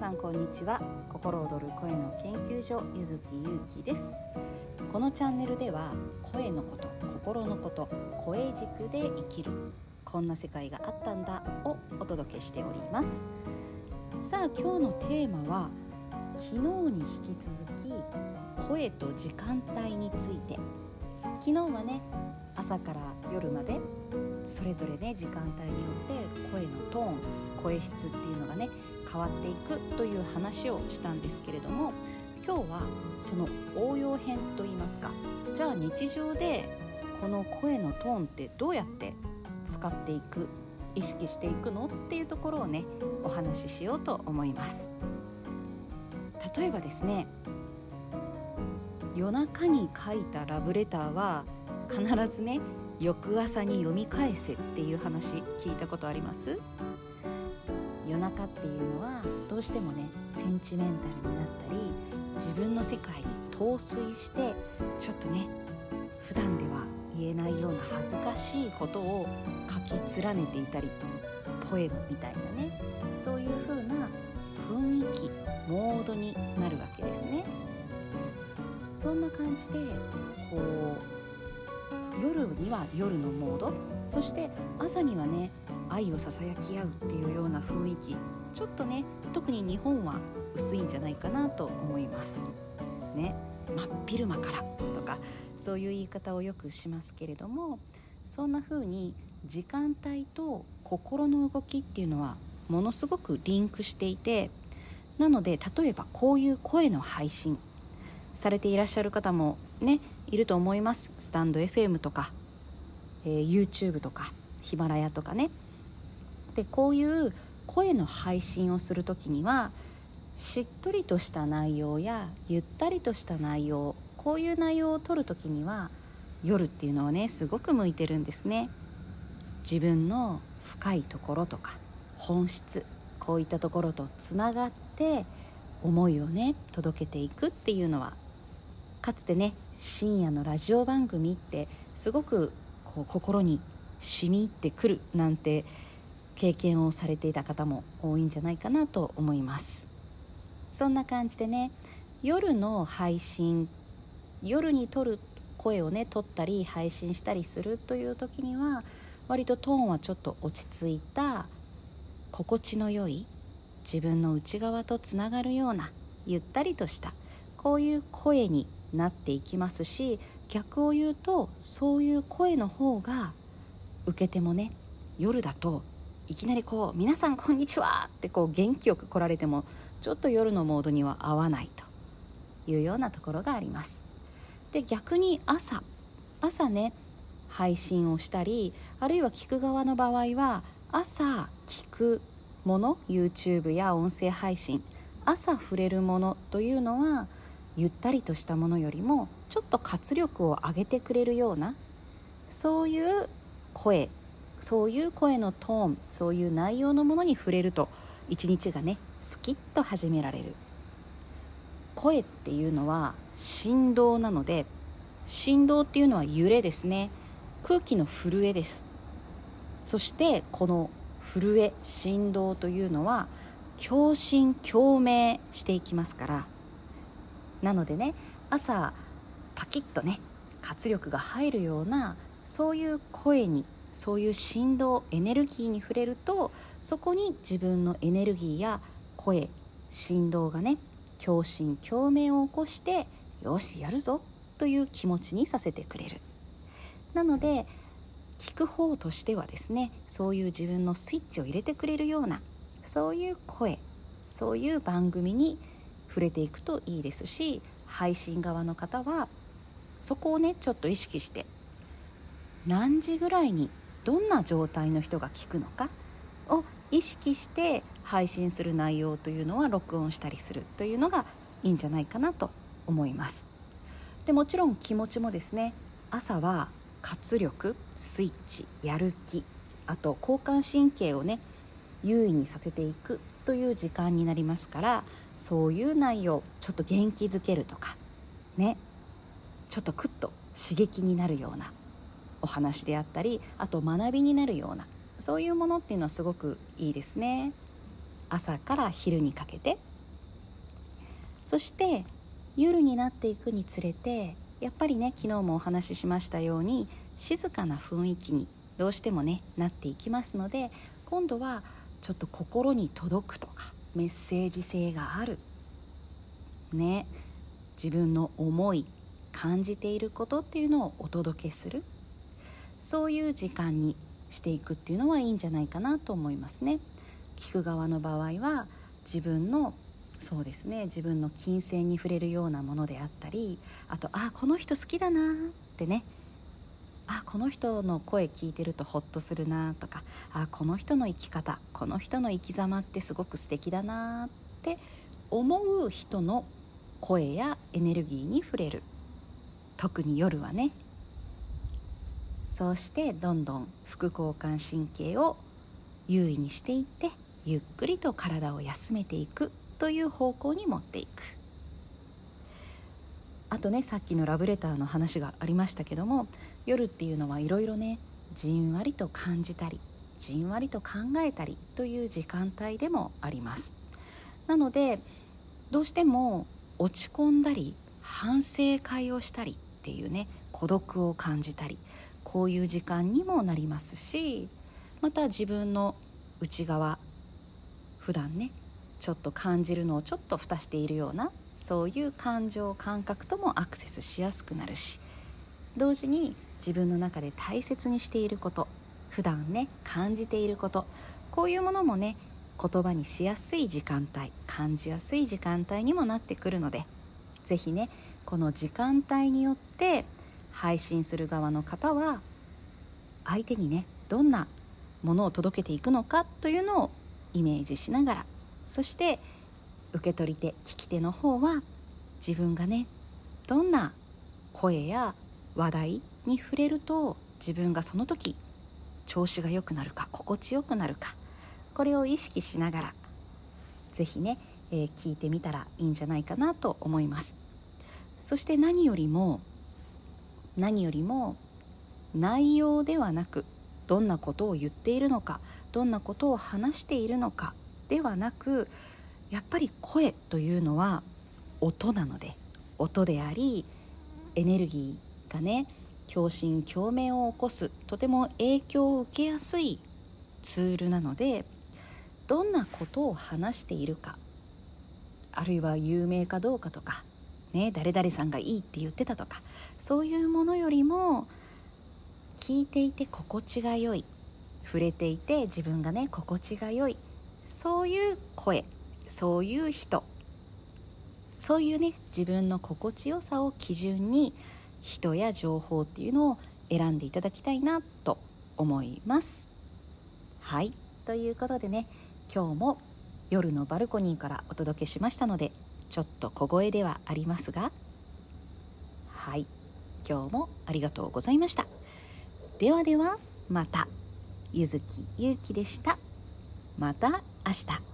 さんこんにちは。心躍る声の研究所ゆずきゆうきです。このチャンネルでは声のこと心のこと声軸で生きるこんな世界があったんだをお届けしております。さあ今日のテーマは昨日に引き続き声と時間帯について。昨日はね朝から夜までそれぞれね時間帯によって声のトーン声質っていうのがね変わっていくという話をしたんですけれども今日はその応用編といいますかじゃあ日常でこの声のトーンってどうやって使っていく意識していくのっていうところをねお話ししようと思います。例えばですね夜中に書いたラブレターは必ずね翌朝に読み返せっていう話聞いたことあります？夜中っていうのはどうしてもねセンチメンタルになったり自分の世界に陶酔してちょっとね普段では言えないような恥ずかしいことを書き連ねていたりポエムみたいなねそういう風な雰囲気モードになるわけですね。そんな感じでこう夜には夜のモードそして朝にはね愛をささやき合うっていうような雰囲気。ちょっとね特に日本は薄いんじゃないかなと思います。ね。真っ昼間からとかそういう言い方をよくしますけれどもそんな風に時間帯と心の動きっていうのはものすごくリンクしていてなので例えばこういう声の配信されていらっしゃる方もねいると思います。スタンド FM とか、えー、YouTube とかヒマラヤとかね。でこういう声の配信をする時にはしっとりとした内容やゆったりとした内容こういう内容を撮る時には夜っていうのはねすごく向いてるんですね。自分の深いところとか本質こういったところとつながって思いをね届けていくっていうのはかつてね深夜のラジオ番組ってすごくこう心に染み入ってくるなんて経験をされていた方も多いんじゃないかなと思います。そんな感じでね夜の配信夜に撮る声をね撮ったり配信したりするという時には割とトーンはちょっと落ち着いた心地の良い自分の内側とつながるようなゆったりとしたこういう声になっていきますし逆を言うとそういう声の方が受けてもね夜だといきなりこう「皆さんこんにちは!」ってこう元気よく来られてもちょっと夜のモードには合わないというようなところがありますで逆に朝朝ね配信をしたりあるいは聞く側の場合は朝聞くもの YouTube や音声配信朝触れるものというのはゆったりとしたものよりもちょっと活力を上げてくれるようなそういう声そういう声のトーンそういう内容のものに触れると一日がねスキッと始められる。声っていうのは振動なので振動っていうのは揺れですね。空気の震えです。そしてこの震え振動というのは共振共鳴していきますから。なのでね朝パキッとね活力が入るようなそういう声にそういう振動エネルギーに触れるとそこに自分のエネルギーや声振動がね共振共鳴を起こしてよしやるぞという気持ちにさせてくれる。なので聞く方としてはですねそういう自分のスイッチを入れてくれるようなそういう声そういう番組に触れていくといいですし配信側の方はそこをねちょっと意識して何時ぐらいにどんな状態の人が聞くのかを意識して配信する内容というのは録音したりするというのがいいんじゃないかなと思います。でもちろん気持ちもですね朝は活力スイッチやる気あと交感神経をね優位にさせていくという時間になりますからそういう内容ちょっと元気づけるとかねちょっとクッと刺激になるようなお話であったりあと学びになるようなそういうものっていうのはすごくいいですね。朝から昼にかけて。そして夜になっていくにつれてやっぱりね昨日もお話ししましたように静かな雰囲気にどうしてもねなっていきますので今度はちょっと心に届くとかメッセージ性がある。ね。自分の思い感じていることっていうのをお届けする。そういう時間にしていくっていうのはいいんじゃないかなと思いますね。聞く側の場合は自分のそうですね自分の金銭に触れるようなものであったりあとあこの人好きだなってね。あこの人の声聞いてるとホッとするなとかあこの人の生き方この人の生き様ってすごく素敵だなって思う人の声やエネルギーに触れる。特に夜はね。そうしてどんどん副交感神経を優位にしていってゆっくりと体を休めていくという方向に持っていく。あとねさっきのラブレターの話がありましたけども夜っていうのはいろいろねじんわりと感じたりじんわりと考えたりという時間帯でもあります。なのでどうしても落ち込んだり反省会をしたりっていうね孤独を感じたりこういう時間にもなりますしまた自分の内側普段ねちょっと感じるのをちょっと蓋しているようなそういう感情感覚ともアクセスしやすくなるし同時に自分の中で大切にしていること普段ね感じていることこういうものもね言葉にしやすい時間帯感じやすい時間帯にもなってくるので是非ねこの時間帯によって配信する側の方は相手にねどんなものを届けていくのかというのをイメージしながらそして受け取り手聞き手の方は自分がねどんな声や話題に触れると自分がその時調子が良くなるか心地よくなるかこれを意識しながら是非ね、えー、聞いてみたらいいんじゃないかなと思います。そして何よりも何よりも内容ではなくどんなことを言っているのかどんなことを話しているのかではなくやっぱり声というのは音なので音でありエネルギーがね共振共鳴を起こすとても影響を受けやすいツールなのでどんなことを話しているかあるいは有名かどうかとか、ね、誰々さんがいいって言ってたとかそういうものよりも聞いていて心地が良い触れていて自分がね心地が良いそういう声そういう人そういうね自分の心地よさを基準に人や情報っていうのを選んでいただきたいなと思います。はい。ということでね今日も夜のバルコニーからお届けしましたのでちょっと小声ではありますが。はい。今日もありがとうございました。ではではまた。ゆずきゆうきでした。また明日。